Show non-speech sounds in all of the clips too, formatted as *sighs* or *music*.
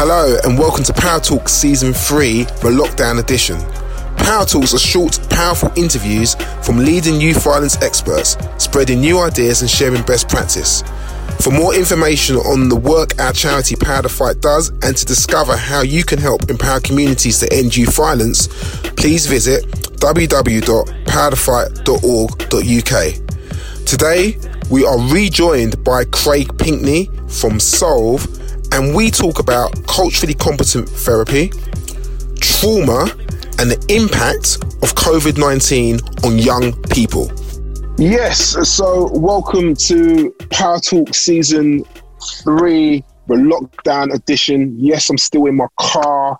Hello and welcome to Power Talk Season 3, the Lockdown Edition. Power Talks are short, powerful interviews from leading youth violence experts, spreading new ideas and sharing best practice. For more information on the work our charity Power to Fight does and to discover how you can help empower communities to end youth violence, please visit www.powertofight.org.uk. Today, we are rejoined by Craig Pinkney from Solve, and we talk about culturally competent therapy, trauma, and the impact of COVID 19 on young people. Yes, so welcome to Power Talk Season 3, the lockdown edition. Yes, I'm still in my car,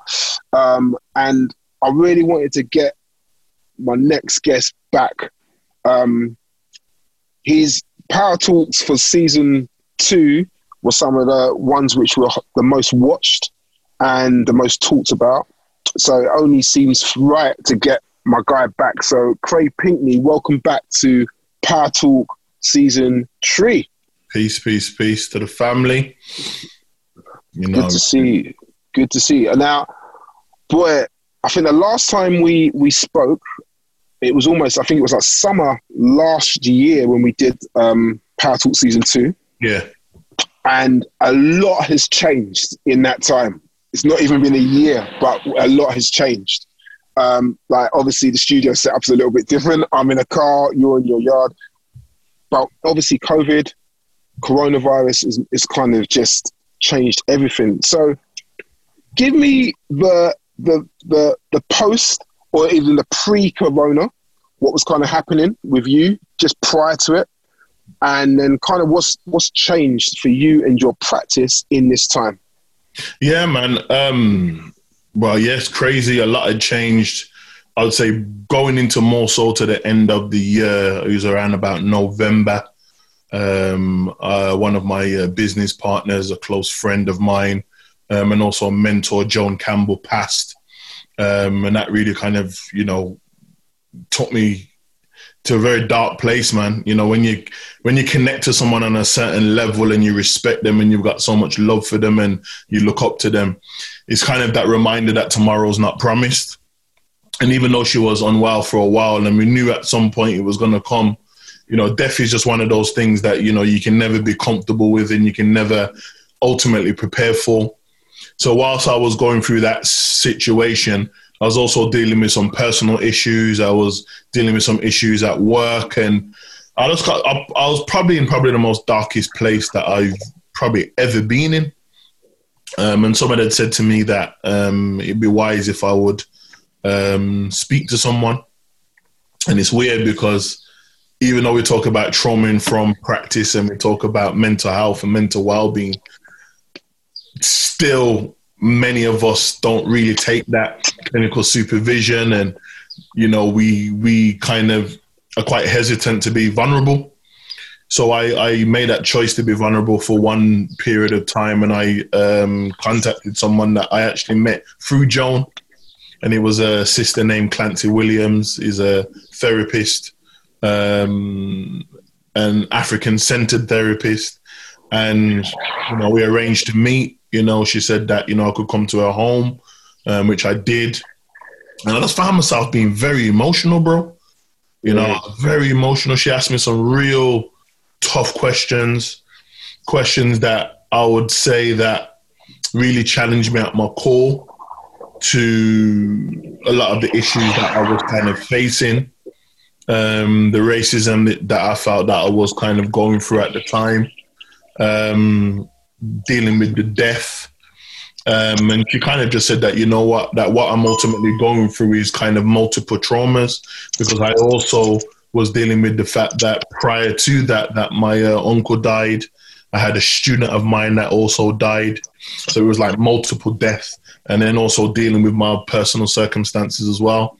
um, and I really wanted to get my next guest back. Um, his Power Talks for Season 2 were some of the ones which were the most watched and the most talked about. So it only seems right to get my guy back. So Craig Pinkney, welcome back to Power Talk Season 3. Peace, peace, peace to the family. You know, Good to see you. Good to see you. And now, boy, I think the last time we, we spoke, it was almost, I think it was like summer last year when we did um, Power Talk Season 2. Yeah. And a lot has changed in that time. It's not even been a year, but a lot has changed. Um, like obviously the studio setup's a little bit different. I'm in a car, you're in your yard, but obviously COVID, coronavirus is, is kind of just changed everything. So give me the the the the post or even the pre-corona, what was kind of happening with you just prior to it, and then kind of what's what's changed for you and your practice in this time. Yeah, man. Um, well, yes, crazy. A lot had changed. I would say going into more so to the end of the year, it was around about November. Um, uh, one of my uh, business partners, a close friend of mine, um, and also a mentor, Joan Campbell, passed. Um, and that really kind of, you know, took me to a very dark place, man. You know, when you when you connect to someone on a certain level and you respect them and you've got so much love for them and you look up to them, it's kind of that reminder that tomorrow's not promised. And even though she was unwell for a while and we knew at some point it was going to come, you know, death is just one of those things that, you know, you can never be comfortable with and you can never ultimately prepare for. So whilst I was going through that situation, I was also dealing with some personal issues. I was dealing with some issues at work, and I just got, I, I was probably in probably the most darkest place that I've probably ever been in. Um, and someone had said to me that um, it'd be wise if I would um, speak to someone. And it's weird because even though we talk about trauma from practice and we talk about mental health and mental well-being, still many of us don't really take that clinical supervision and you know we we kind of are quite hesitant to be vulnerable. So I, I made that choice to be vulnerable for one period of time and i um, contacted someone that i actually met through joan and it was a sister named clancy williams. Is a therapist um, an african centered therapist and you know we arranged to meet you know, she said that, you know, I could come to her home, um, which I did. And I just found myself being very emotional, bro. You know, mm. very emotional. She asked me some real tough questions, questions that I would say that really challenged me at my core to a lot of the issues that I was kind of facing, um, the racism that I felt that I was kind of going through at the time. Um, dealing with the death. Um, and she kind of just said that, you know what, that what I'm ultimately going through is kind of multiple traumas because I also was dealing with the fact that prior to that, that my uh, uncle died. I had a student of mine that also died. So it was like multiple deaths and then also dealing with my personal circumstances as well.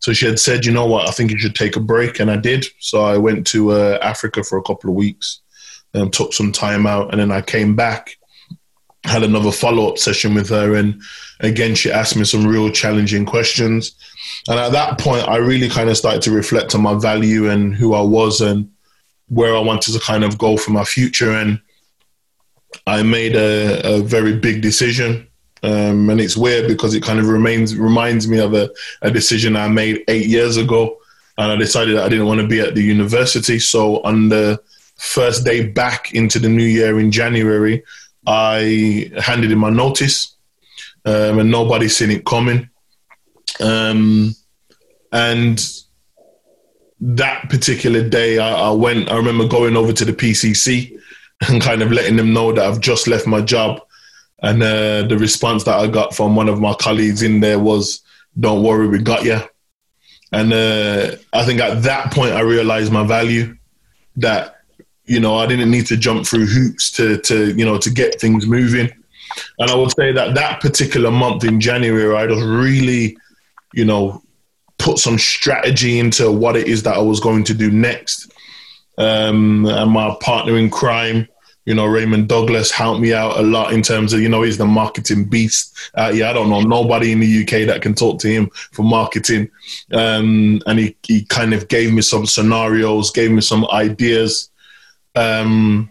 So she had said, you know what, I think you should take a break. And I did. So I went to uh, Africa for a couple of weeks um, took some time out, and then I came back, had another follow up session with her, and again she asked me some real challenging questions. And at that point, I really kind of started to reflect on my value and who I was and where I wanted to kind of go for my future. And I made a, a very big decision Um, and it's weird because it kind of remains reminds me of a, a decision I made eight years ago, and I decided that I didn't want to be at the university. So the first day back into the new year in January, I handed in my notice, um, and nobody seen it coming. Um, and that particular day, I, I went. I remember going over to the PCC *laughs* and kind of letting them know that I've just left my job and uh, the response that I got from one of my colleagues in there was, "Don't worry, we got you." And uh, I think at that point I realized my value. That you know I didn't need to jump through hoops to to you know to get things moving. And I would say that that particular month in January, I just really, you know, put some strategy into what it is that I was going to do next. Um, and my partner in crime, you know, Raymond Douglas helped me out a lot in terms of, you know, he's the marketing beast. Uh, yeah, I don't know nobody in the UK that can talk to him for marketing. Um, and he, he kind of gave me some scenarios, gave me some ideas. Um,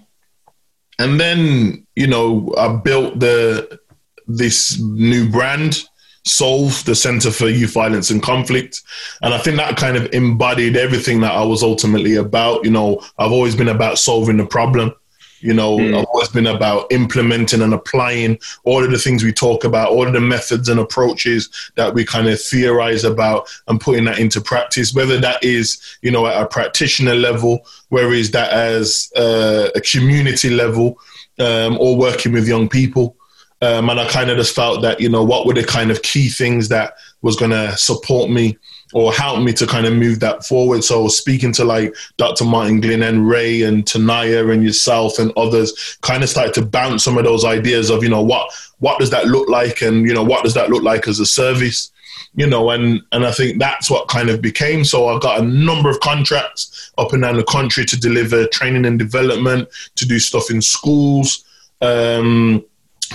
and then, you know, I built the this new brand, Solve, the Center for Youth Violence and Conflict. And I think that kind of embodied everything that I was ultimately about. You know, I've always been about solving the problem. You know, mm. I've always been about implementing and applying all of the things we talk about, all of the methods and approaches that we kind of theorize about and putting that into practice, whether that is, you know, at a practitioner level, whether is that as uh, a community level, um, or working with young people. Um, and I kind of just felt that, you know, what were the kind of key things that was going to support me or help me to kind of move that forward. So speaking to like Dr. Martin Glynn and Ray and Tanaya and yourself and others, kind of started to bounce some of those ideas of, you know, what what does that look like and, you know, what does that look like as a service? You know, and and I think that's what kind of became. So I got a number of contracts up and down the country to deliver training and development, to do stuff in schools, um,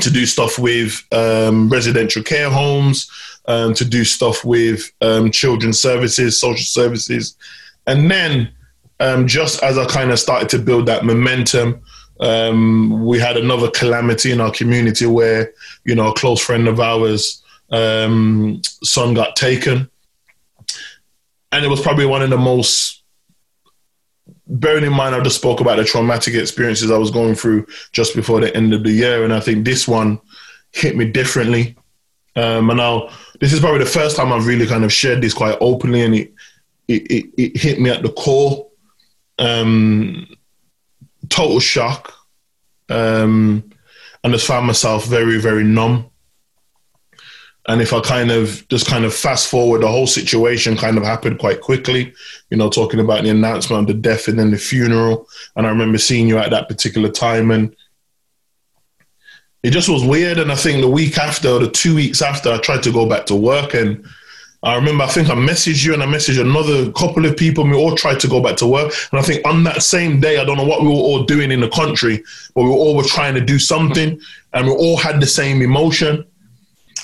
to do stuff with um, residential care homes, um, to do stuff with um, children's services, social services. And then, um, just as I kind of started to build that momentum, um, we had another calamity in our community where, you know, a close friend of ours' um, son got taken. And it was probably one of the most bearing in mind, I just spoke about the traumatic experiences I was going through just before the end of the year, and I think this one hit me differently. Um, and now this is probably the first time I've really kind of shared this quite openly, and it it, it, it hit me at the core. Um, total shock, um, and just found myself very very numb. And if I kind of just kind of fast forward, the whole situation kind of happened quite quickly. You know, talking about the announcement of the death and then the funeral. And I remember seeing you at that particular time, and it just was weird. And I think the week after, or the two weeks after, I tried to go back to work. And I remember, I think I messaged you and I messaged another couple of people. And we all tried to go back to work. And I think on that same day, I don't know what we were all doing in the country, but we all were trying to do something. And we all had the same emotion.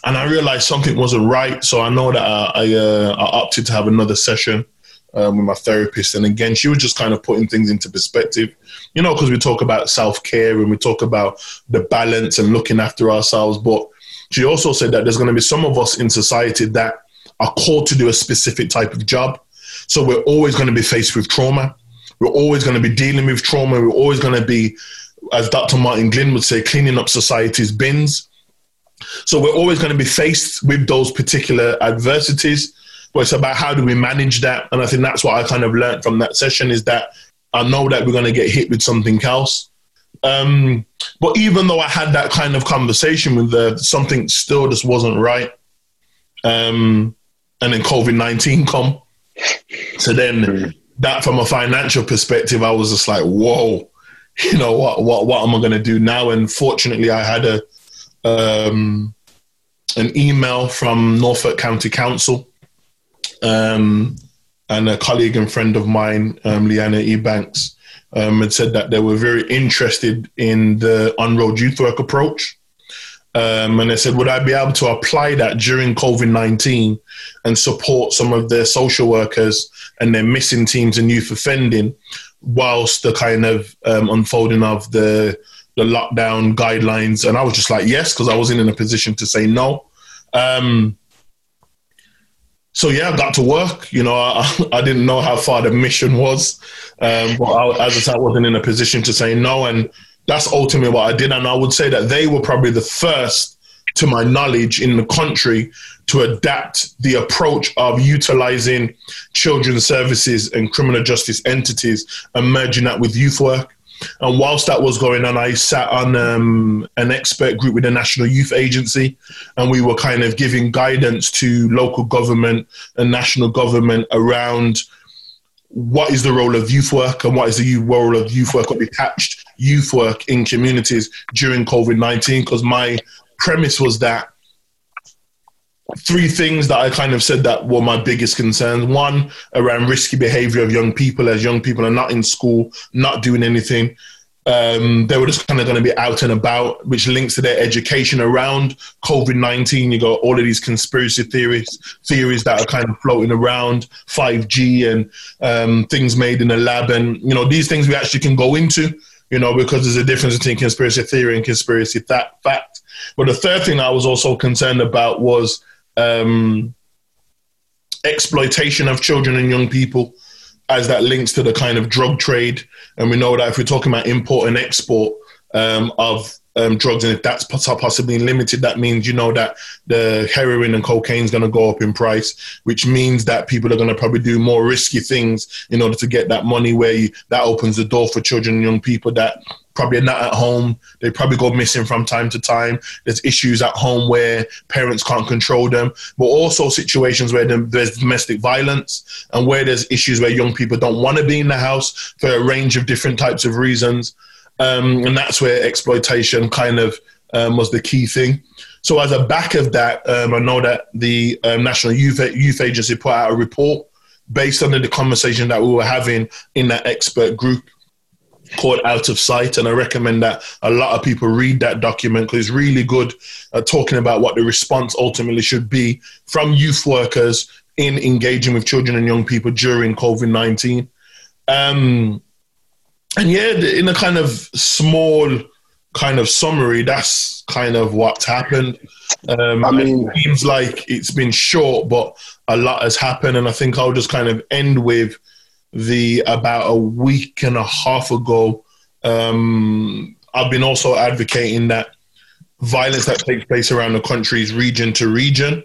And I realized something wasn't right. So I know that I, I, uh, I opted to have another session um, with my therapist. And again, she was just kind of putting things into perspective, you know, because we talk about self care and we talk about the balance and looking after ourselves. But she also said that there's going to be some of us in society that are called to do a specific type of job. So we're always going to be faced with trauma. We're always going to be dealing with trauma. We're always going to be, as Dr. Martin Glynn would say, cleaning up society's bins. So we're always going to be faced with those particular adversities but it's about how do we manage that. And I think that's what I kind of learned from that session is that I know that we're going to get hit with something else. Um, but even though I had that kind of conversation with the something still just wasn't right. Um, and then COVID nineteen come. So then that from a financial perspective, I was just like, whoa, *laughs* you know what what what am I gonna do now? And fortunately I had a um, an email from Norfolk County Council um, and a colleague and friend of mine, um, Leanna Ebanks, um, had said that they were very interested in the on-road youth work approach. Um, and they said, would I be able to apply that during COVID 19 and support some of their social workers and their missing teams and youth offending whilst the kind of um, unfolding of the the lockdown guidelines, and I was just like, yes, because I wasn't in a position to say no. Um, so yeah, I got to work. You know, I, *laughs* I didn't know how far the mission was, um, but I, as I said, I wasn't in a position to say no, and that's ultimately what I did. And I would say that they were probably the first, to my knowledge, in the country to adapt the approach of utilizing children's services and criminal justice entities and merging that with youth work. And whilst that was going on, I sat on um, an expert group with the National Youth Agency, and we were kind of giving guidance to local government and national government around what is the role of youth work and what is the role of youth work or detached youth work in communities during COVID 19. Because my premise was that three things that I kind of said that were my biggest concerns. One, around risky behavior of young people as young people are not in school, not doing anything. Um, they were just kind of going to be out and about, which links to their education around COVID nineteen. You got all of these conspiracy theories, theories that are kind of floating around five G and um, things made in the lab, and you know these things we actually can go into, you know, because there's a difference between conspiracy theory and conspiracy that fact. But the third thing I was also concerned about was um, exploitation of children and young people as that links to the kind of drug trade. And we know that if we're talking about import and export um, of um, drugs, and if that's possibly limited, that means you know that the heroin and cocaine is going to go up in price, which means that people are going to probably do more risky things in order to get that money. Where you, that opens the door for children and young people that probably not at home. They probably go missing from time to time. There's issues at home where parents can't control them, but also situations where there's domestic violence and where there's issues where young people don't want to be in the house for a range of different types of reasons. Um, and that's where exploitation kind of um, was the key thing. So, as a back of that, um, I know that the um, National Youth, Youth Agency put out a report based on the conversation that we were having in that expert group called Out of Sight, and I recommend that a lot of people read that document because it's really good at talking about what the response ultimately should be from youth workers in engaging with children and young people during COVID nineteen. Um, and yeah, in a kind of small kind of summary, that's kind of what's happened. Um, I mean, it seems like it's been short, but a lot has happened, and I think I'll just kind of end with the about a week and a half ago. Um, I've been also advocating that violence that takes place around the country is region to region.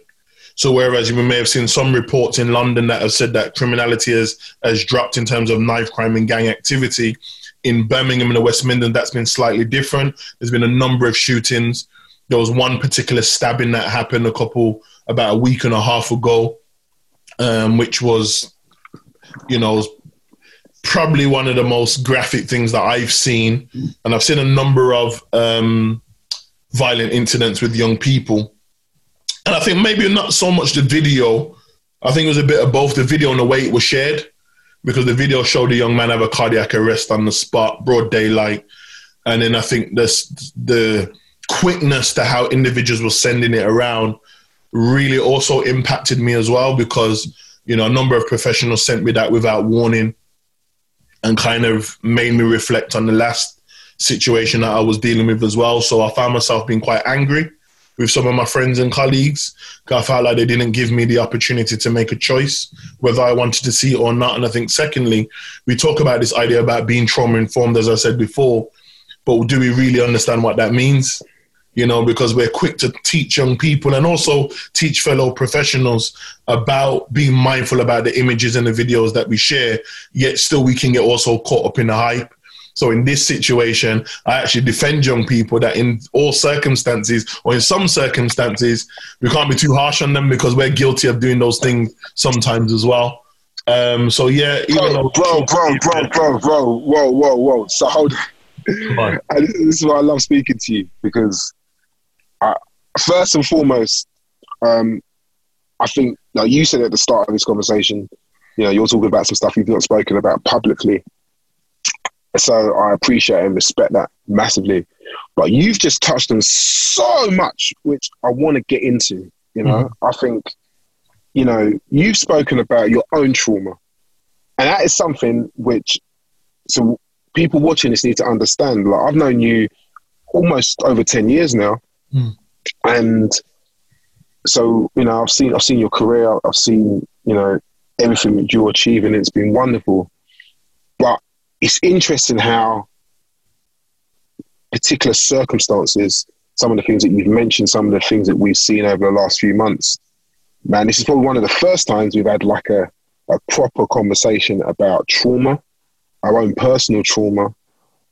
So whereas you may have seen some reports in London that have said that criminality has, has dropped in terms of knife crime and gang activity, in Birmingham and the West Midlands, that's been slightly different. There's been a number of shootings. There was one particular stabbing that happened a couple, about a week and a half ago, um, which was, you know, probably one of the most graphic things that I've seen. And I've seen a number of um, violent incidents with young people. And I think maybe not so much the video. I think it was a bit of both the video and the way it was shared because the video showed a young man have a cardiac arrest on the spot, broad daylight, and then I think this the quickness to how individuals were sending it around really also impacted me as well because you know a number of professionals sent me that without warning and kind of made me reflect on the last situation that I was dealing with as well. So I found myself being quite angry with some of my friends and colleagues. I felt like they didn't give me the opportunity to make a choice whether I wanted to see it or not. And I think, secondly, we talk about this idea about being trauma informed, as I said before, but do we really understand what that means? You know, because we're quick to teach young people and also teach fellow professionals about being mindful about the images and the videos that we share, yet still we can get also caught up in the hype so in this situation, I actually defend young people that in all circumstances or in some circumstances, we can't be too harsh on them because we're guilty of doing those things sometimes as well. Um, so yeah, bro, though, bro, bro, bro, bro, bro, whoa, whoa, whoa. So hold on. *laughs* this is why I love speaking to you because first and foremost, um, I think like you said at the start of this conversation, you know, you're talking about some stuff you've not spoken about publicly so I appreciate and respect that massively. But you've just touched on so much, which I want to get into. You know, mm-hmm. I think, you know, you've spoken about your own trauma. And that is something which, so people watching this need to understand. Like, I've known you almost over ten years now, Mm. And so you know I've seen I've seen your career. I've seen you know everything that you're achieving. It's been wonderful, but it's interesting how particular circumstances, some of the things that you've mentioned, some of the things that we've seen over the last few months, man, this is probably one of the first times we've had like a, a proper conversation about trauma, our own personal trauma,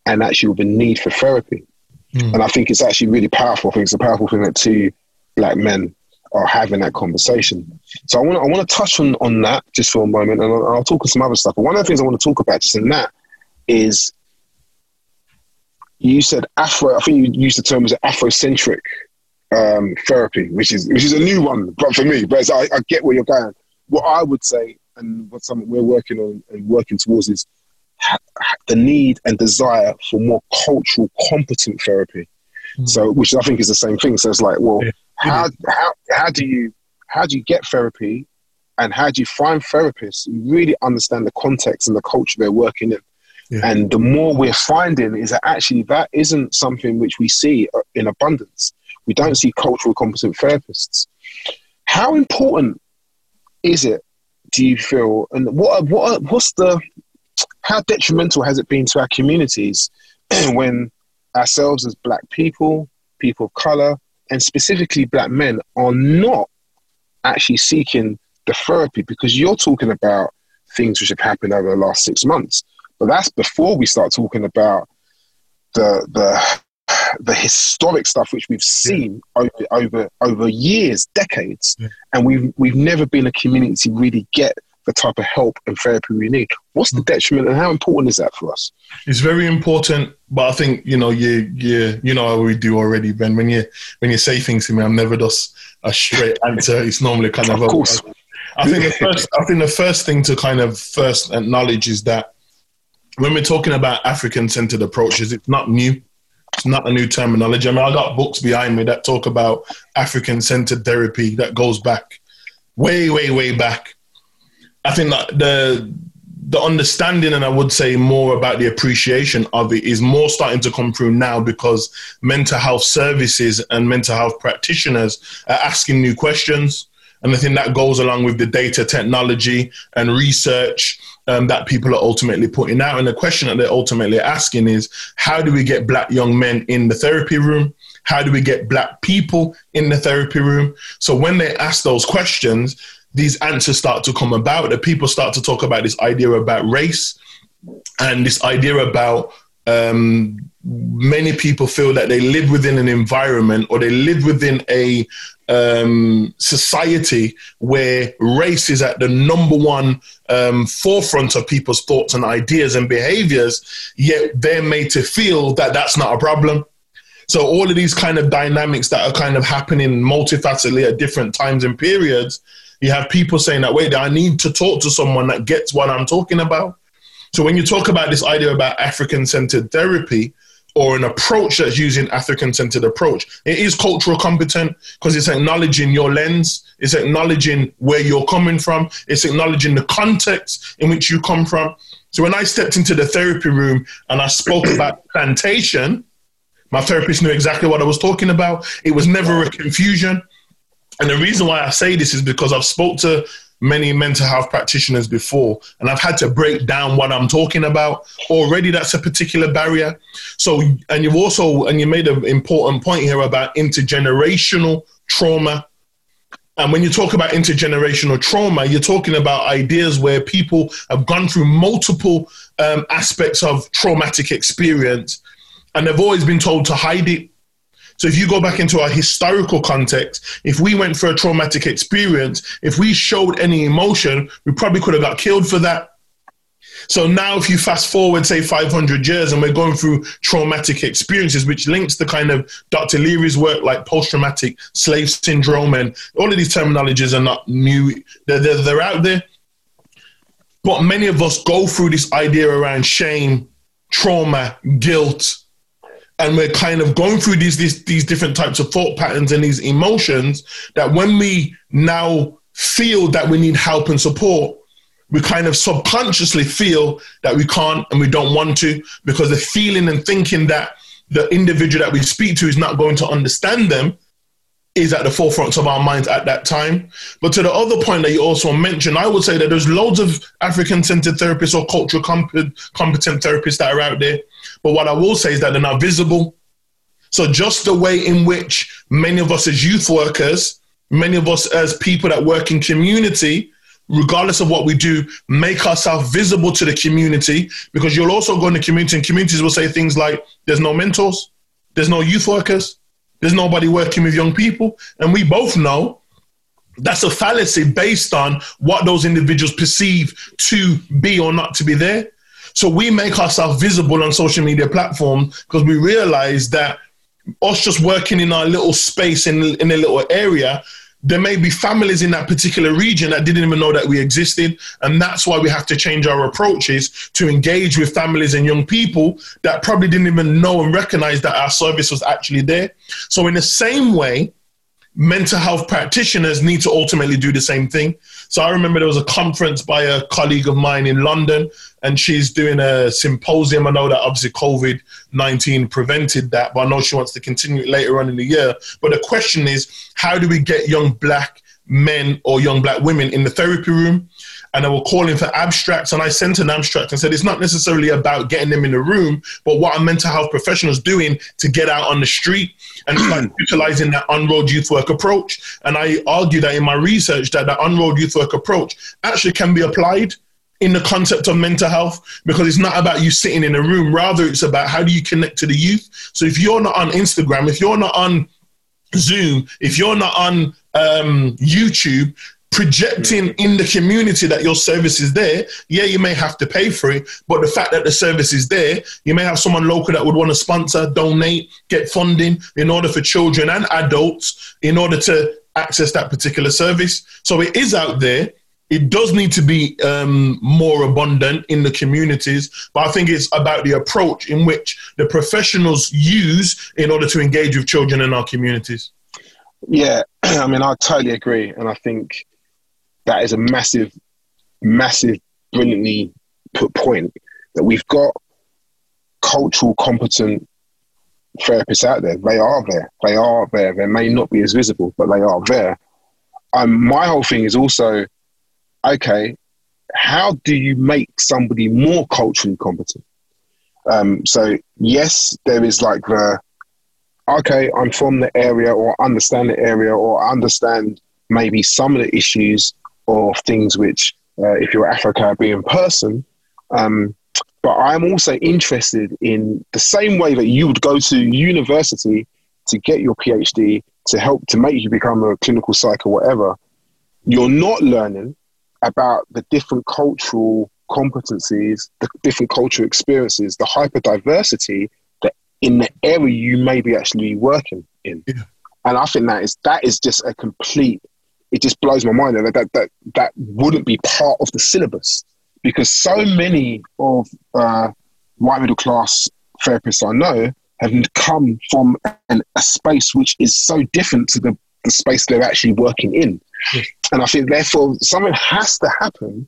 and actually the need for therapy. Mm. And I think it's actually really powerful. I think it's a powerful thing that two black men are having that conversation. So I want to I want to touch on, on that just for a moment, and I'll, I'll talk on some other stuff. But one of the things I want to talk about just in that is you said Afro. I think you used the term as Afrocentric um, therapy, which is which is a new one, but for me, but I, I get where you're going. What I would say, and what something we're working on and working towards, is the need and desire for more cultural competent therapy. Mm. So, which I think is the same thing. So it's like, well, Yeah. how how how do you how do you get therapy, and how do you find therapists who really understand the context and the culture they're working in? Yeah. And the more we're finding is that actually that isn't something which we see uh, in abundance. We don't see cultural competent therapists. How important is it? Do you feel? And what what what's the how detrimental has it been to our communities *clears throat* when ourselves as black people, people of color, and specifically black men are not actually seeking the therapy because you're talking about things which have happened over the last six months. But that's before we start talking about the the *sighs* the historic stuff which we've seen over over over years, decades, Yeah. and we've we've never been a community to really get the type of help and therapy we need. What's the hmm. detriment, and how important is that for us? It's very important, but I think you know you you you know how we do already, Ben. When you when you say things to me, I'm never just a straight answer. It's normally kind of, Of course. I think the first I think the first thing to kind of first acknowledge is that when we're talking about African centered approaches, it's not new. It's not a new terminology. I mean, I got books behind me that talk about African centered therapy that goes back way, way, way back. I think that the the understanding and I would say more about the appreciation of it is more starting to come through now because mental health services and mental health practitioners are asking new questions. And I think that goes along with the data technology and research um, that people are ultimately putting out. And the question that they're ultimately asking is how do we get black young men in the therapy room? How do we get black people in the therapy room? So when they ask those questions, these answers start to come about. That people start to talk about this idea about race and this idea about um, many people feel that they live within an environment or they live within a um, society where race is at the number one um, forefront of people's thoughts and ideas and behaviors, yet they're made to feel that that's not a problem. So all of these kind of dynamics that are kind of happening multifacetedly at different times and periods, you have people saying that, wait, I need to talk to someone that gets what I'm talking about. So when you talk about this idea about African centered therapy or an approach that's using African centered approach, it is cultural competent because it's acknowledging your lens, it's acknowledging where you're coming from, it's acknowledging the context in which you come from. So when I stepped into the therapy room and I spoke about *clears throat* plantation, my therapist knew exactly what I was talking about. It was never a confusion. And the reason why I say this is because I've spoke to many mental health practitioners before and I've had to break down what I'm talking about. Already that's a particular barrier. So and you've also and you made an important point here about intergenerational trauma. And when you talk about intergenerational trauma, you're talking about ideas where people have gone through multiple um, aspects of traumatic experience and they've always been told to hide it. So if you go back into our historical context, if we went through a traumatic experience, if we showed any emotion, we probably could have got killed for that. So now, if you fast forward, say 500 years, and we're going through traumatic experiences, which links to kind of Dr. Leary's work, like post traumatic slave syndrome, and all of these terminologies are not new, they're, they're, they're out there. But many of us go through this idea around shame, trauma, guilt, and we're kind of going through these, these these different types of thought patterns and these emotions that when we now feel that we need help and support we kind of subconsciously feel that we can't and we don't want to because the feeling and thinking that the individual that we speak to is not going to understand them is at the forefront of our minds at that time. But to the other point that you also mentioned, I would say that there's loads of African centered therapists or cultural competent, competent therapists that are out there. But what I will say is that they're not visible. So just the way in which many of us as youth workers, many of us as people that work in community, regardless of what we do, make ourselves visible to the community because you'll also go in the community and communities will say things like, there's no mentors, there's no youth workers, there's nobody working with young people. And we both know that's a fallacy based on what those individuals perceive to be or not to be there. So we make ourselves visible on social media platforms because we realize that us just working in our little space in, in a little area there may be families in that particular region that didn't even know that we existed. And that's why we have to change our approaches to engage with families and young people that probably didn't even know and recognize that our service was actually there. So, in the same way, mental health practitioners need to ultimately do the same thing. So I remember there was a conference by a colleague of mine in London, and she's doing a symposium. I know that obviously COVID 19 prevented that, but I know she wants to continue it later on in the year. But the question is, how do we get young black men or young black women in the therapy room? and they were calling for abstracts. And I sent an abstract and said, it's not necessarily about getting them in the room, but what are mental health professionals doing to get out on the street and like utilizing that on-road youth work approach. And I argue that in my research that the on-road youth work approach actually can be applied in the concept of mental health because it's not about you sitting in a room. Rather, it's about how do you connect to the youth. So if you're not on Instagram, if you're not on Zoom, if you're not on um, YouTube, projecting in the community that your service is there, yeah, you may have to pay for it, but the fact that the service is there, you may have someone local that would want to sponsor, donate, get funding in order for children and adults in order to access that particular service. So it is out there. It does need to be um, more abundant in the communities, but I think it's about the approach in which the professionals use in order to engage with children in our communities. Yeah, *clears throat* I mean, I totally agree. And I think that is a massive, massive, brilliantly put point that we've got cultural competent therapists out there. They are there. They are there. They may not be as visible, but they are there. Um, my whole thing is also, okay, how do you make somebody more culturally competent? Um, so yes, there is like the, okay, I'm from the area or understand the area or understand maybe some of the issues of things which, uh, if you're Afro Caribbean person, um, but I'm also interested in the same way that you would go to university to get your PhD to help to make you become a clinical psych or whatever. You're not learning about the different cultural competencies, the different cultural experiences, the hyper diversity that in the area you may be actually working in. Yeah. And I think that is that is just a complete it just blows my mind that that that, that wouldn't be part of the syllabus because so many of uh, white middle class therapists I know have come from an, a space which is so different to the, the space they're actually working in. Yes. And I think, therefore, something has to happen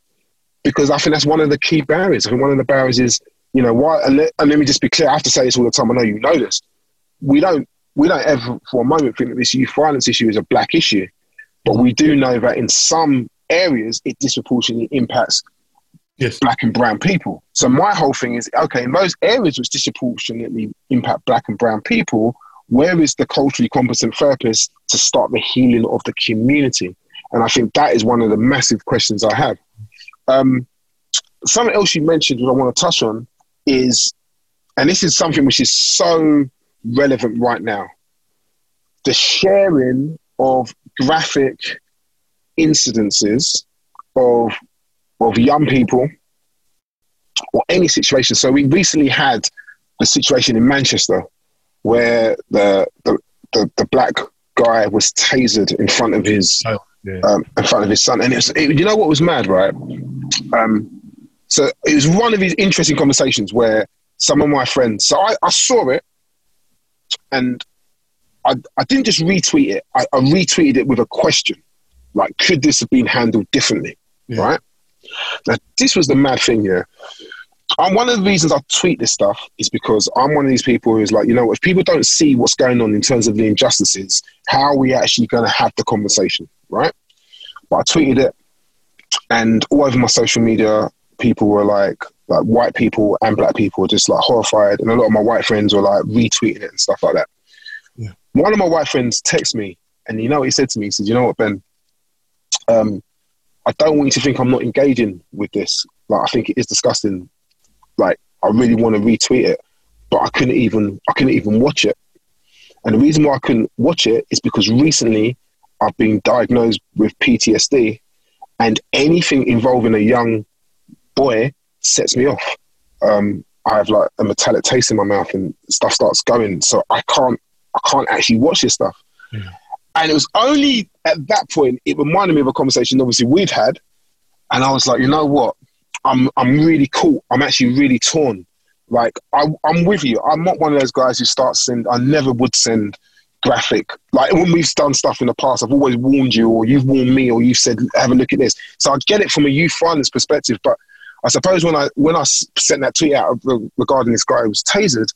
because I think that's one of the key barriers. I think one of the barriers is, you know, why, and let, and let me just be clear, I have to say this all the time, I know you know this. We don't, we don't ever for a moment think that this youth violence issue is a black issue. But we do know that in some areas, it disproportionately impacts yes. black and brown people. So my whole thing is, okay, in those areas which disproportionately impact black and brown people, where is the culturally competent therapist to start the healing of the community? And I think that is one of the massive questions I have. Um, something else you mentioned that I want to touch on is, and this is something which is so relevant right now, the sharing of graphic incidences of of young people or any situation. So we recently had the situation in Manchester where the the, the, the black guy was tasered in front of his oh, yeah. um, in front of his son, and it's it, you know what was mad, right? Um, so it was one of these interesting conversations where some of my friends. So I, I saw it, and I, I didn't just retweet it. I, I, retweeted it with a question, like, could this have been handled differently? Yeah. Right. Now, this was the mad thing here. I'm one of the reasons I tweet this stuff is because I'm one of these people who's like, you know, if people don't see what's going on in terms of the injustices, how are we actually going to have the conversation, right? But I tweeted it, and all over my social media, people were like, like white people and black people were just like horrified, and a lot of my white friends were like retweeting it and stuff like that. One of my white friends texted me, and you know what he said to me? He said, "You know what, Ben? Um, I don't want you to think I'm not engaging with this. Like, I think it is disgusting. Like, I really want to retweet it, but I couldn't even, I couldn't even watch it. And the reason why I couldn't watch it is because recently I've been diagnosed with PTSD, and anything involving a young boy sets me off. Um, I have like a metallic taste in my mouth, and stuff starts going. So I can't, I can't actually watch this stuff. Mm. And it was only at that point it reminded me of a conversation obviously we'd had, and I was like, you know what, I'm I'm really cool. I'm actually really torn. Like I, I'm with you. I'm not one of those guys who starts send. I never would send graphic. Like when we've done stuff in the past, I've always warned you, or you've warned me, or you've said, "Have a look at this." So I get it from a youth violence perspective, but I suppose when I when I sent that tweet out regarding this guy who was tasered,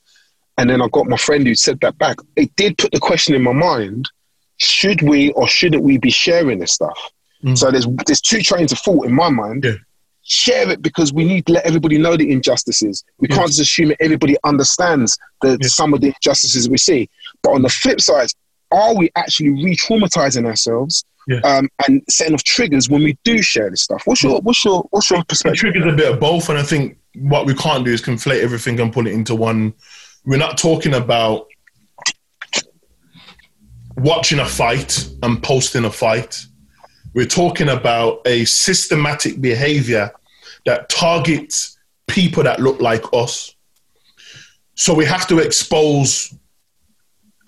and then I got my friend who said that back, it did put the question in my mind: should we or shouldn't we be sharing this stuff? Mm. So there's there's two trains of thought in my mind. Yeah. Share it because we need to let everybody know the injustices. We yes. can't just assume that everybody understands the, yes. some of the injustices we see. But on the flip side, are we actually re-traumatizing ourselves yeah. um, and setting off triggers when we do share this stuff? What's your what's your what's your perspective? It triggers a bit of both, and I think what we can't do is conflate everything and put it into one. We're not talking about watching a fight and posting a fight. We're talking about a systematic behavior that targets people that look like us. So we have to expose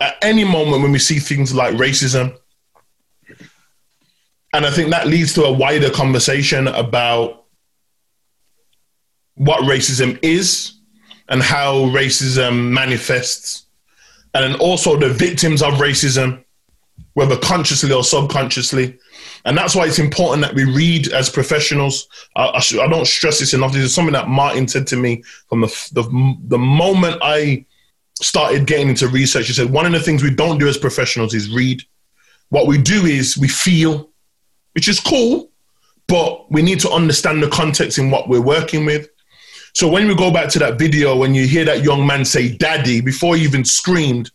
at any moment when we see things like racism. And I think that leads to a wider conversation about what racism is and how racism manifests and then also the victims of racism, whether consciously or subconsciously. And that's why it's important that we read as professionals. I, I, I don't stress this enough. This is something that Martin said to me from the, the, the moment I started getting into research. He said, one of the things we don't do as professionals is read. What we do is we feel, which is cool, but we need to understand the context in what we're working with. So when we go back to that video, when you hear that young man say daddy before he even screamed,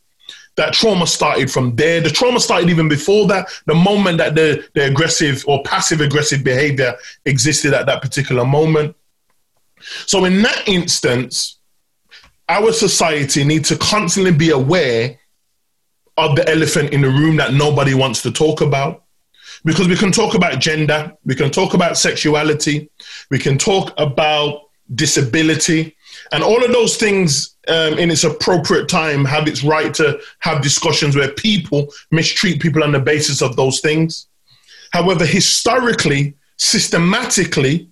that trauma started from there. The trauma started even before that, the moment that the, the aggressive or passive aggressive behavior existed at that particular moment. So in that instance, our society needs to constantly be aware of the elephant in the room that nobody wants to talk about. Because we can talk about gender, we can talk about sexuality, we can talk about disability, and all of those things um, in its appropriate time have its right to have discussions where people mistreat people on the basis of those things. However, historically, systematically,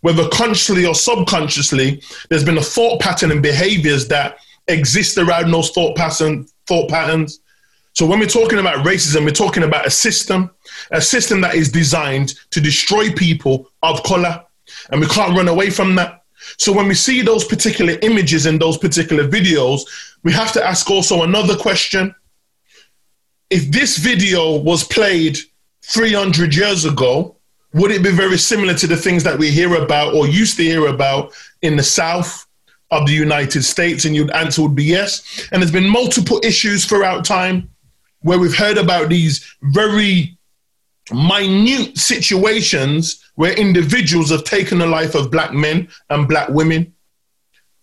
whether consciously or subconsciously, there's been a thought pattern and behaviors that exist around those thought pattern thought patterns. So when we're talking about racism, we're talking about a system, a system that is designed to destroy people of color, and we can't run away from that. So when we see those particular images in those particular videos, we have to ask also another question. If this video was played 300 years ago, would it be very similar to the things that we hear about or used to hear about in the South of the United States? And your answer would be yes. And there's been multiple issues throughout time where we've heard about these very minute situations where individuals have taken the life of black men and black women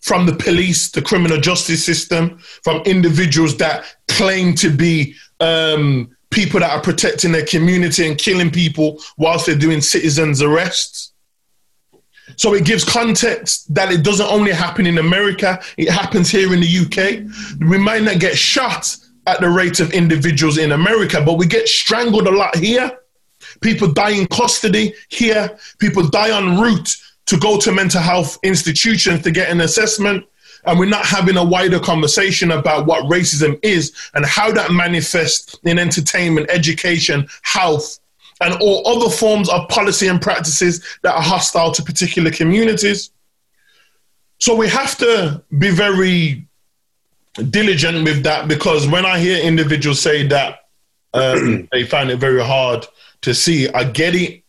from the police, the criminal justice system, from individuals that claim to be um, people that are protecting their community and killing people whilst they're doing citizens' arrests. So it gives context that it doesn't only happen in America, it happens here in the UK. We might not get shot at the rate of individuals in America, but we get strangled a lot here. People die in custody here. People die en route to go to mental health institutions to get an assessment and we're not having a wider conversation about what racism is and how that manifests in entertainment, education, health, and all other forms of policy and practices that are hostile to particular communities. So we have to be very diligent with that because when I hear individuals say that um, *clears throat* they find it very hard to see, I get it.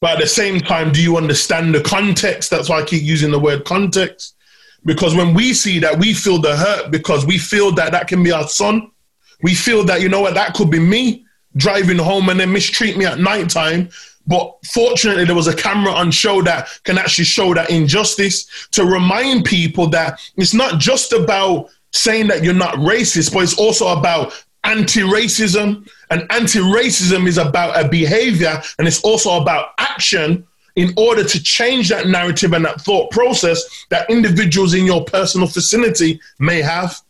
But at the same time, do you understand the context? That's why I keep using the word context. Because when we see that, we feel the hurt because we feel that that can be our son. We feel that, you know what, that could be me driving home and then mistreat me at nighttime. But fortunately, there was a camera on show that can actually show that injustice to remind people that it's not just about saying that you're not racist, but it's also about anti racism. And anti racism is about a behavior and it's also about action in order to change that narrative and that thought process that individuals in your personal vicinity may have.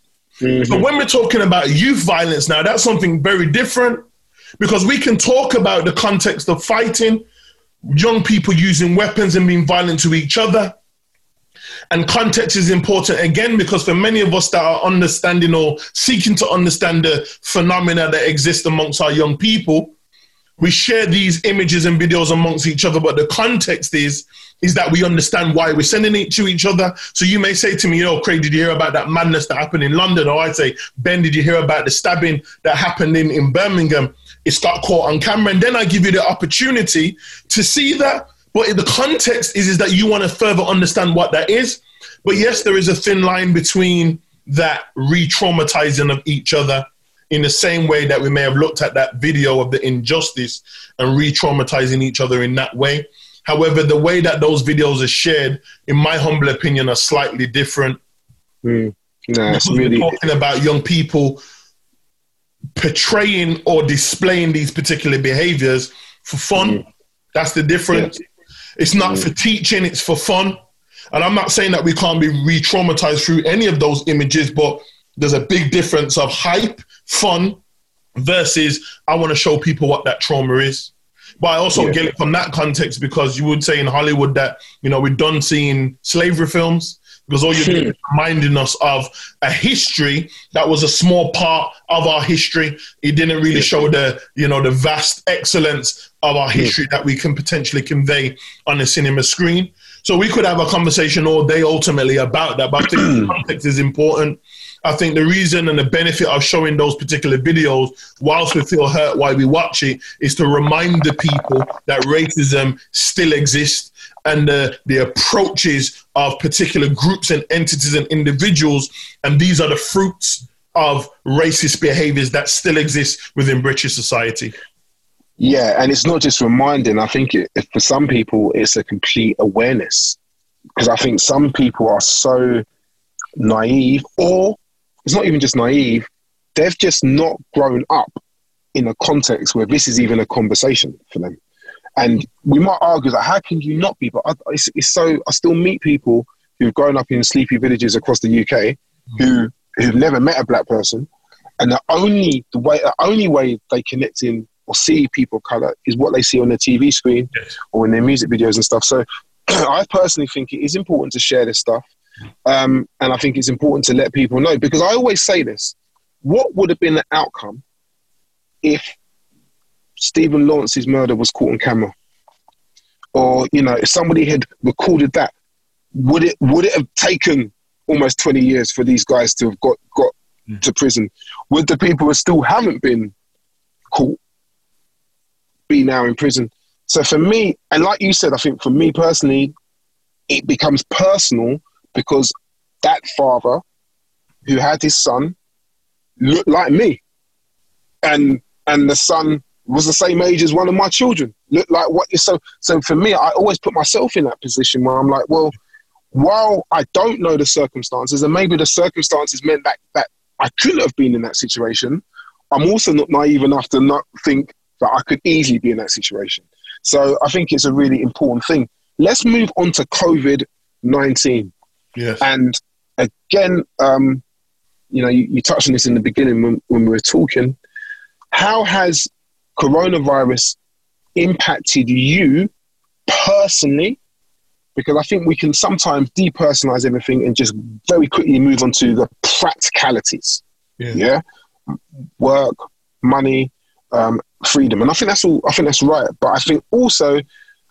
Mm-hmm. But when we're talking about youth violence now, that's something very different because we can talk about the context of fighting, young people using weapons and being violent to each other. And context is important again because for many of us that are understanding or seeking to understand the phenomena that exist amongst our young people, we share these images and videos amongst each other, but the context is is that we understand why we're sending it to each other. So you may say to me, "Oh, Craig, did you hear about that madness that happened in London?" Or I'd say, "Ben, did you hear about the stabbing that happened in in Birmingham?" It's got caught on camera, and then I give you the opportunity to see that. But the context is is that you want to further understand what that is. But yes, there is a thin line between that re-traumatizing of each other in the same way that we may have looked at that video of the injustice and re traumatizing each other in that way. However, the way that those videos are shared, in my humble opinion, are slightly different. Mm. Nah, because really... we're talking about young people portraying or displaying these particular behaviors for fun. Mm. That's the difference. Yeah. It's not mm. for teaching, it's for fun. And I'm not saying that we can't be re traumatized through any of those images, but there's a big difference of hype, fun, versus I want to show people what that trauma is. But I also yeah. get it from that context because you would say in Hollywood that, you know, we're done seeing slavery films because all you're doing is hmm. reminding us of a history that was a small part of our history. It didn't really hmm. show the, you know, the vast excellence of our hmm. history that we can potentially convey on the cinema screen. So we could have a conversation all day ultimately about that, but I think context is important. I think the reason and the benefit of showing those particular videos, whilst we feel hurt while we watch it, is to remind the people that racism still exists and the, the approaches of particular groups and entities and individuals. And these are the fruits of racist behaviors that still exist within British society. Yeah, and it's not just reminding. I think it, for some people, it's a complete awareness because I think some people are so naive or it's not even just naive, they've just not grown up in a context where this is even a conversation for them. And we might argue that how can you not be? But I, it's, it's, so I still meet people who've grown up in sleepy villages across the UK who who've never met a black person, and the only the way the only way they connect in or see people of color is what they see on their TV screen yes. or in their music videos and stuff. So *clears throat* I personally think it is important to share this stuff. Um, and I think it's important to let people know because I always say this what would have been the outcome if Stephen Lawrence's murder was caught on camera? Or, you know, if somebody had recorded that, would it would it have taken almost 20 years for these guys to have got, got mm. to prison? Would the people who still haven't been caught be now in prison? So for me, and like you said, I think for me personally, it becomes personal because that father who had his son looked like me. And and the son was the same age as one of my children. Looked like what you so so for me, I always put myself in that position where I'm like, well, while I don't know the circumstances, and maybe the circumstances meant that that I couldn't have been in that situation, I'm also not naive enough to not think that I could easily be in that situation. So I think it's a really important thing. Let's move on to COVID 19. Yes. And again, um, you know, you, you, touched on this in the beginning when, when we were talking. How has coronavirus impacted you personally? Because I think we can sometimes depersonalize everything and just very quickly move on to the practicalities. Yeah. yeah? Work, money, um, freedom. And I think that's all I think that's right. But I think also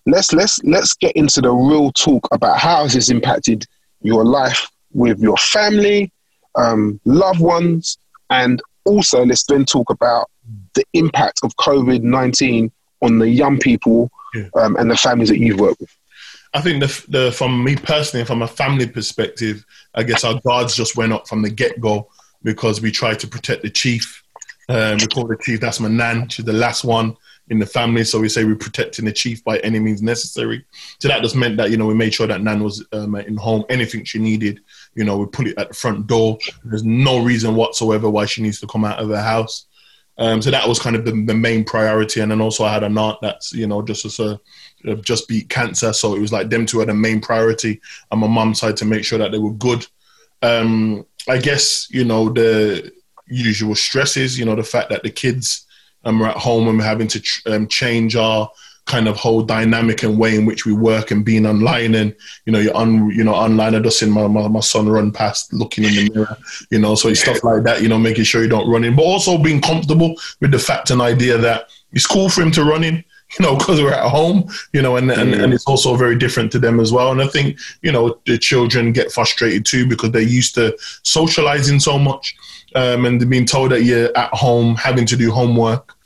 let's let's let's get into the real talk about how has this impacted your life with your family, um, loved ones, and also let's then talk about the impact of COVID 19 on the young people yeah. um, and the families that you've worked with. I think the, the from me personally, from a family perspective, I guess our guards just went up from the get go because we tried to protect the chief. Um, we call the chief. That's my nan. She's the last one in the family, so we say we're protecting the chief by any means necessary. So that just meant that you know we made sure that nan was um, in home. Anything she needed, you know, we put it at the front door. There's no reason whatsoever why she needs to come out of her house. Um, so that was kind of the, the, main priority. And then also I had an aunt that's, you know, just as a, just beat cancer. So it was like them two had the main priority on my mum's side to make sure that they were good. Um, I guess, you know, the usual stresses, you know, the fact that the kids um, are at home and we're having to ch- um, change our kind of whole dynamic and way in which we work and being online and you know you're on you know online I just seen my, my, my son run past looking in the mirror you know so it's stuff like that you know making sure you don't run in but also being comfortable with the fact and idea that it's cool for him to run in *laughs* you know because we're at home you know and, and and it's also very different to them as well and I think you know the children get frustrated too because they're used to socializing so much um, and being told that you're at home having to do homework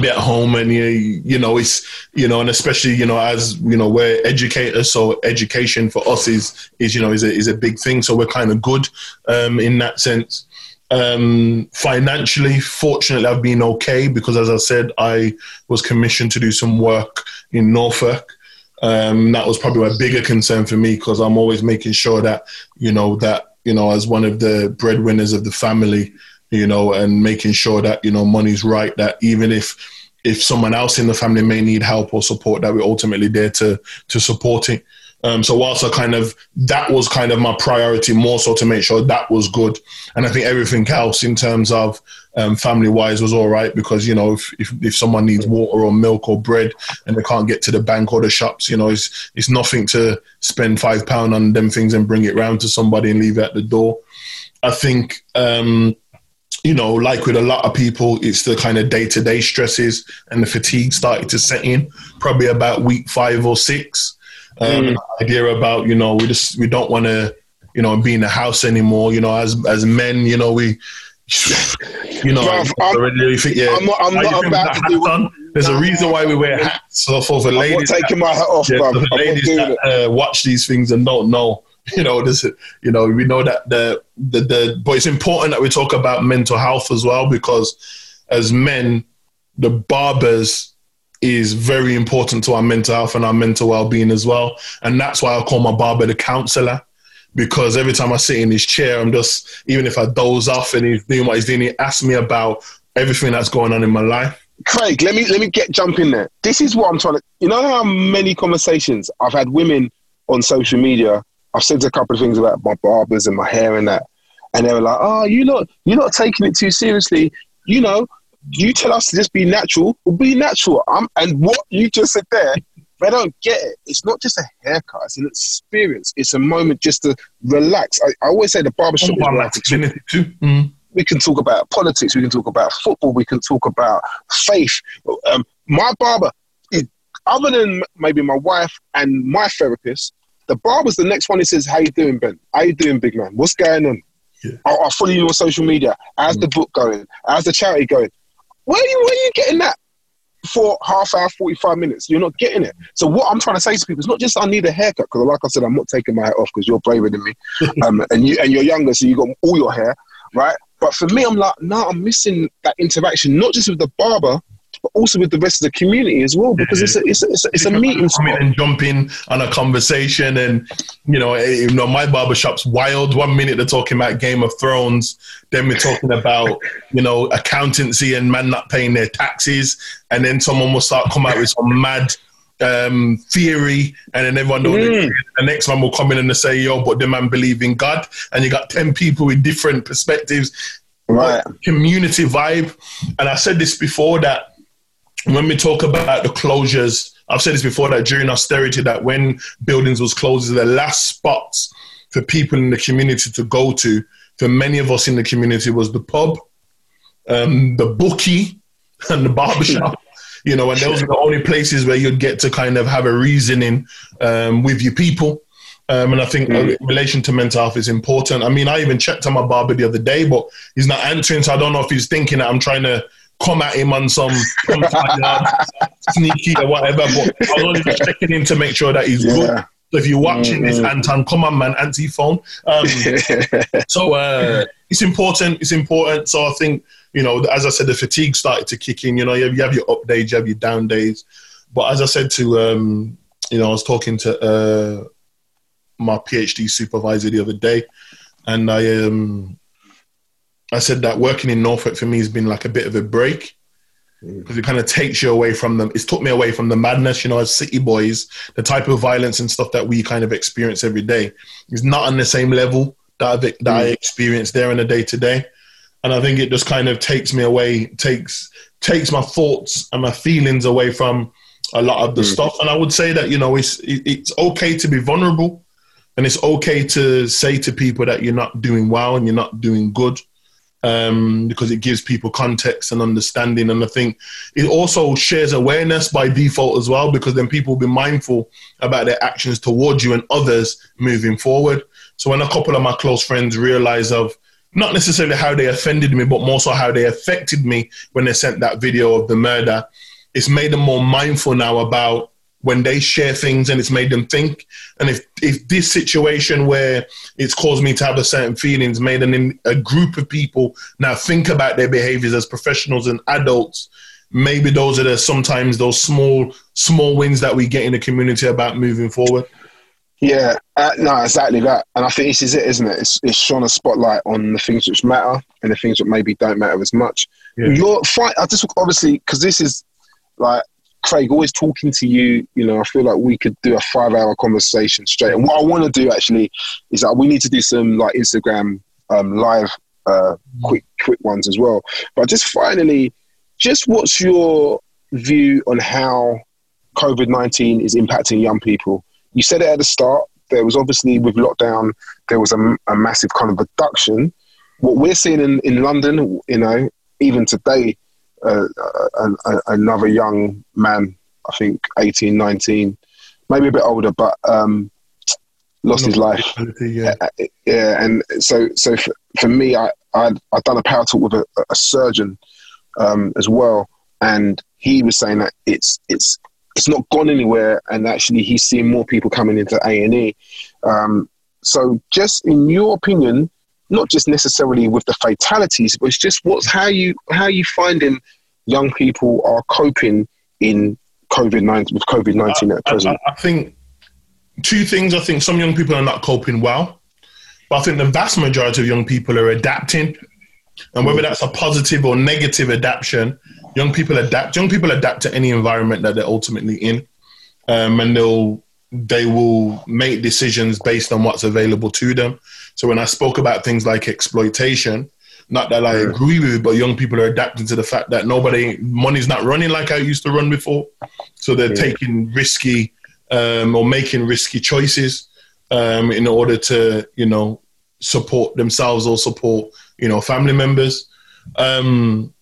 be at home and you, you know it's you know and especially you know as you know we're educators so education for us is is you know is a, is a big thing. So we're kind of good um, in that sense. Um, financially fortunately I've been okay because as I said I was commissioned to do some work in Norfolk. Um, that was probably a bigger concern for me because I'm always making sure that you know that you know as one of the breadwinners of the family you know, and making sure that, you know, money's right, that even if if someone else in the family may need help or support, that we're ultimately there to to support it. Um, so whilst I kind of that was kind of my priority more so to make sure that was good, and I think everything else in terms of um, family wise was all right because you know if, if, if someone needs water or milk or bread and they can't get to the bank or the shops, you know it's it's nothing to spend five pound on them things and bring it round to somebody and leave it at the door. I think um, you know, like with a lot of people, it's the kind of day to day stresses and the fatigue started to set in probably about week five or six. Um, mm. Idea about you know we just we don't want to you know be in the house anymore. You know, as as men, you know we. *laughs* You know, Bruv, I'm, think, yeah, I'm not, I'm not about to do on? There's a reason why we wear hats. So for the ladies, I'm taking that, my hat off, yeah, for the ladies that uh, watch these things and don't know, *laughs* you know, this, you know, we know that the, the, the, but it's important that we talk about mental health as well because as men, the barbers is very important to our mental health and our mental well-being as well. And that's why I call my barber the counselor because every time I sit in his chair, I'm just, even if I doze off and he's doing what he's doing, he asks me about everything that's going on in my life. Craig, let me let me get jump in there. This is what I'm trying to. You know how many conversations I've had women on social media I've said a couple of things about my barbers and my hair and that, and they were like, "Oh, you not you're not taking it too seriously." You know, you tell us to just be natural. We'll be natural. I'm, and what you just said there, they don't get it. It's not just a haircut; it's an experience. It's a moment just to relax. I, I always say the barbershop oh, is. Too. *laughs* Mm. We can talk about politics. We can talk about football. We can talk about faith. Um, my barber, other than maybe my wife and my therapist, the barber's the next one He says, "How you doing, Ben? How you doing, big man? What's going on? Yeah. I'll, I'll, follow you on social media. How's mm. the book going? How's the charity going? Where are you? Where are you getting that for half hour, forty five minutes? You're not getting it. So what I'm trying to say to people is not just I need a haircut because, like I said, I'm not taking my hat off because you're braver than me, *laughs* um, and you and you're younger, so you got all your hair, right? But for me, I'm like, no, I'm missing that interaction, not just with the barber, but also with the rest of the community as well, because it's a, it's a, it's a, it's a meeting spot. And jumping on a conversation, and you know, eh, you know, my barbershop's wild. One minute they're talking about Game of Thrones, then we're talking about you know accountancy and man not paying their taxes, and then someone will start come out with some mad um, theory, and then everyone mm. the next one will come in and say, "Yo, but the man believe in God," and you got ten people with different perspectives. Right. Community vibe, and I said this before that when we talk about the closures, I've said this before that during austerity, that when buildings was closed, the last spots for people in the community to go to, for many of us in the community, was the pub, um, the bookie, *laughs* and the barbershop. *laughs* you know, and those are the only places where you'd get to kind of have a reasoning um, with your people. Um, and I think mm. relation to mental health is important. I mean, I even checked on my barber the other day, but he's not answering. So I don't know if he's thinking that I'm trying to come at him on some, sneaky or whatever. But I was only just checking in to make sure that he's yeah. good. So if you're watching mm-hmm. this, Anton, come on, man, anti phone. Um, *laughs* so uh, it's important. It's important. So I think you know, as I said, the fatigue started to kick in. You know, you have, you have your up days, you have your down days. But as I said to, um, you know, I was talking to uh, my PhD supervisor the other day, and I um, I said that working in Norfolk for me has been like a bit of a break because it kind of takes you away from them. It's took me away from the madness, you know, as city boys, the type of violence and stuff that we kind of experience every day is not on the same level that, I've, that mm. I experience there in the day to day. And I think it just kind of takes me away, takes takes my thoughts and my feelings away from a lot of the mm. stuff. And I would say that you know it's it's okay to be vulnerable, and it's okay to say to people that you're not doing well and you're not doing good um, because it gives people context and understanding. And I think it also shares awareness by default as well, because then people will be mindful about their actions towards you and others moving forward. So when a couple of my close friends realize of not necessarily how they offended me, but more so how they affected me when they sent that video of the murder, it's made them more mindful now about when they share things and it's made them think. And if, if this situation where it's caused me to have a certain feelings made an, a group of people now think about their behaviors as professionals and adults, maybe those are the sometimes those small small wins that we get in the community about moving forward. Yeah, uh, no, exactly that. And I think this is it, isn't it? It's, it's shone a spotlight on the things which matter and the things that maybe don't matter as much. Yeah. Your fight, I just obviously because this is like Craig, always talking to you, you know, I feel like we could do a five hour conversation straight. And what I want to do actually is that we need to do some like Instagram um, live, uh, quick, quick ones as well. But just finally, just what's your view on how COVID 19 is impacting young people? You said it at the start. There was obviously with lockdown, there was a, a massive kind of reduction. What we're seeing in, in London, you know, even today, uh, another young man, I think 18, 19, maybe a bit older, but um, lost his life. Yeah. Uh, uh, yeah, and so so for, for me, I I'd, I'd done a power talk with a, a surgeon um, as well, and he was saying that it's it's it's not gone anywhere, and actually he's seeing more people coming into A and E. Um, so, just in your opinion, not just necessarily with the fatalities, but it's just what's how you how you finding young people are coping in COVID nineteen with COVID nineteen at present. I, I, think two things. I think some young people are not coping well, but I think the vast majority of young people are adapting, and whether that's a positive or negative adaptation, young people adapt. Young people adapt to any environment that they're ultimately in, um, and they'll they will make decisions based on what's available to them. So when I spoke about things like exploitation, not that I agree with it, but young people are adapting to the fact that nobody money's not running like I used to run before, so they're yeah. taking risky um, or making risky choices um, in order to you know support themselves or support you know family members. Um,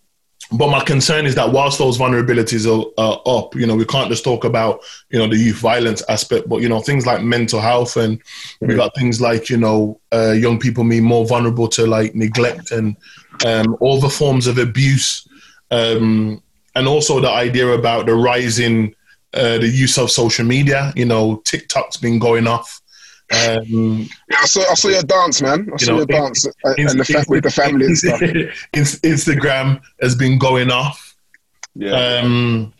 but my concern is that whilst those vulnerabilities are, are, up, you know, we can't just talk about, you know, the youth violence aspect, but, you know, things like mental health and mm-hmm. we got things like, you know, uh, young people being more vulnerable to like neglect and um, all the forms of abuse. Um, and also the idea about the rising, uh, the use of social media, you know, TikTok's been going off. Um, yeah, I saw, I saw your dance, man. I saw know, your dance in, and the fa- with the family and stuff. *laughs* Instagram has been going off. Yeah. Um,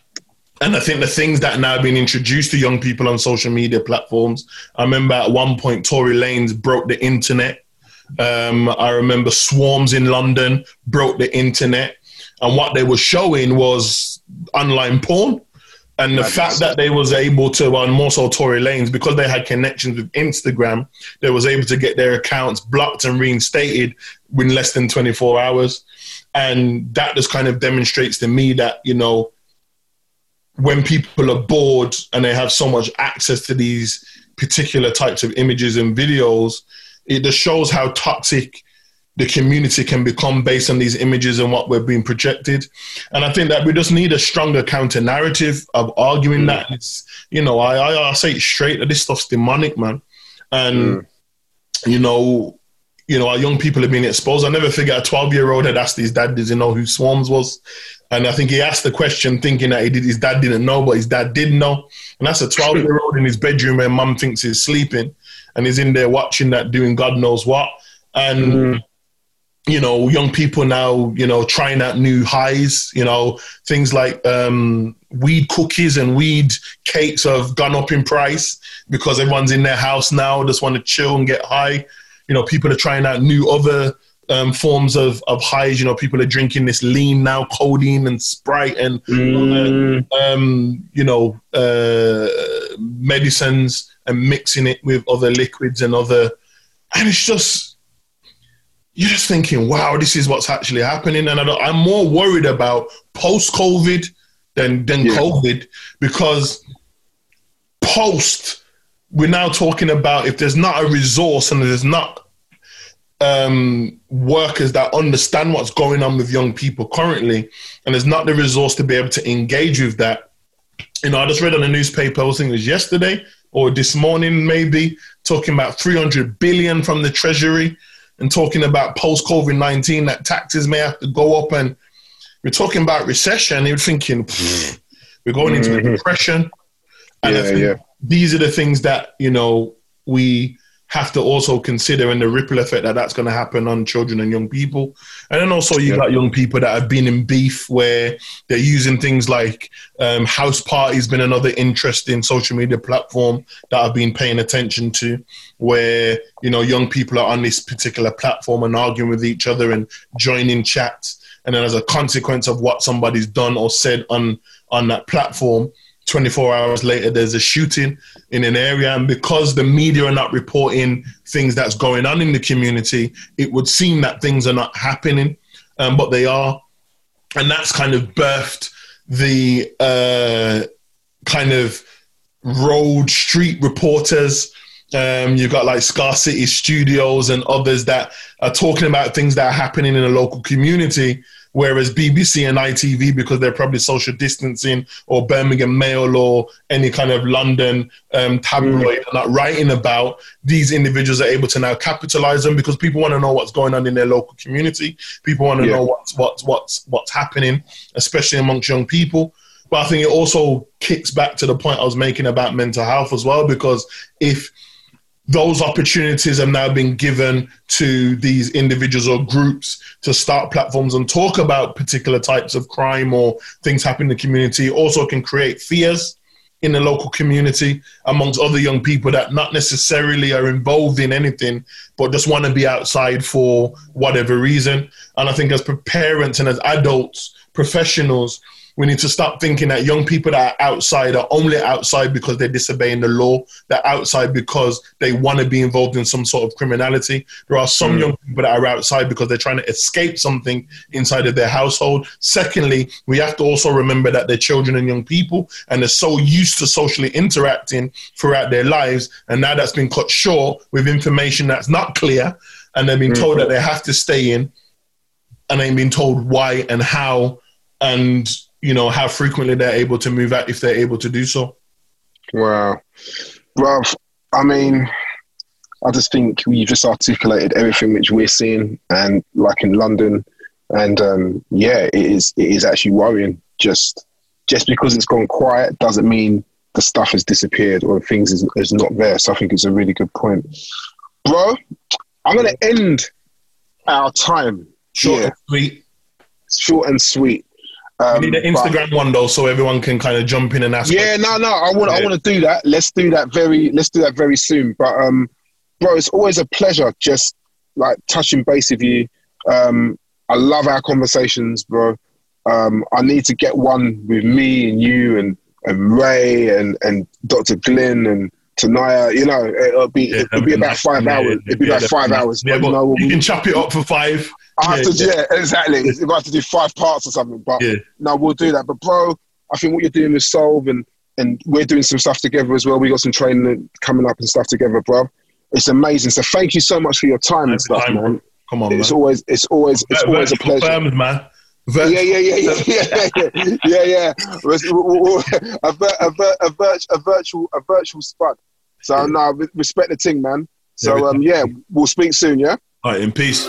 and I think the things that now been introduced to young people on social media platforms. I remember at one point Tory Lanez broke the internet. Um, I remember Swarmz in London broke the internet, and what they were showing was online porn. And the fact that they was able to, on more so Tory Lanez, because they had connections with Instagram, they was able to get their accounts blocked and reinstated in less than 24 hours. And that just kind of demonstrates to me that, you know, when people are bored and they have so much access to these particular types of images and videos, it just shows how toxic the community can become based on these images and what we're being projected. And I think that we just need a stronger counter narrative of arguing mm. that. It's, you know, I, I, I say it straight that this stuff's demonic, man. and mm. you know, you know, our young people have been exposed. I never forget a 12 year old had asked his dad, "Does he know who Swarmz was?" And I think he asked the question thinking that he did, his dad didn't know, but his dad did know. And that's a 12 year old in his bedroom where mum thinks he's sleeping and he's in there watching that doing God knows what. And, mm you know, young people now, you know, trying out new highs, you know, things like um, weed cookies and weed cakes have gone up in price because everyone's in their house now, just want to chill and get high. You know, people are trying out new other um, forms of, of highs. You know, people are drinking this lean now, codeine and Sprite and, mm. um, you know, uh, medicines and mixing it with other liquids and other. And it's just, you're just thinking, wow, this is what's actually happening. And I am more worried about post COVID than, than yeah. COVID because post, we're now talking about if there's not a resource and there's not um, workers that understand what's going on with young people currently, and there's not the resource to be able to engage with that. You know, I just read on the newspaper, I was thinking it was yesterday or this morning, maybe, talking about 300 billion from the Treasury and talking about post COVID 19 that taxes may have to go up. And we're talking about recession. You're thinking, we're going into mm-hmm. a depression. And yeah, yeah. these are the things that, you know, we have to also consider and the ripple effect that that's going to happen on children and young people. And then also you yeah. got young people that have been in beef where they're using things like um, Houseparty's, been another interesting social media platform that I've been paying attention to, where you know young people are on this particular platform and arguing with each other and joining chats, and then as a consequence of what somebody's done or said on on that platform 24 hours later there's a shooting in an area and because the media are not reporting things that's going on in the community it would seem that things are not happening um, but they are. And that's kind of birthed the uh, kind of road street reporters. Um, you've got like Scar City Studios and others that are talking about things that are happening in a local community Whereas BBC and ITV, because they're probably social distancing, or Birmingham Mail or any kind of London um, tabloid, mm. are not writing about these individuals are able to now capitalize them because people want to know what's going on in their local community. People want to yeah. know what's what's what's what's happening, especially amongst young people. But I think it also kicks back to the point I was making about mental health as well, because if those opportunities have now been given to these individuals or groups to start platforms and talk about particular types of crime or things happening in the community. Also can create fears in the local community amongst other young people that not necessarily are involved in anything but just want to be outside for whatever reason. And i think as parents and as adults professionals we need to stop thinking that young people that are outside are only outside because they're disobeying the law. They're outside because they want to be involved in some sort of criminality. There are some mm. young people that are outside because they're trying to escape something inside of their household. Secondly, we have to also remember that they're children and young people and they're so used to socially interacting throughout their lives. And now that's been cut short with information that's not clear and they've been mm. told that they have to stay in and they've been told why and how and you know, how frequently they're able to move out if they're able to do so. Wow. Well, I mean, I just think you just articulated everything which we're seeing, and like in London, and um, yeah, it is it is actually worrying. Just just because it's gone quiet doesn't mean the stuff has disappeared or things is, is not there. So I think it's a really good point, bro. I'm gonna end our time. Short and sweet. Short and sweet. Um, we need an Instagram but, one though, so everyone can kind of jump in and ask. Yeah, no, no, I want. I want to do that. Let's do that very, let's do that very soon. But, um, bro, it's always a pleasure just like touching base with you. Um, I love our conversations, bro. Um, I need to get one with me and you and and Ray and and Dr. Glynn and Tanaya. You know, it'll be yeah, it'll be about five yeah, hours. It'll be about five hours. Yeah, but, you, know, you can chop it up for five. I have yeah, to, yeah, yeah exactly. If I have to do five parts or something, but yeah. no, we'll do that. But bro, I think what you're doing with Solve and and we're doing some stuff together as well. We got some training coming up and stuff together, bro. It's amazing. So thank you so much for your time and stuff, time, man. Come on, it's man. always it's always it's always a pleasure, firms, man. Virtual. Yeah, yeah, yeah, yeah, yeah, *laughs* yeah, yeah, yeah. A, a, a, a, virtual, a virtual spud. So, no, respect the thing, man. So, um, yeah, we'll speak soon, yeah? All right, in peace.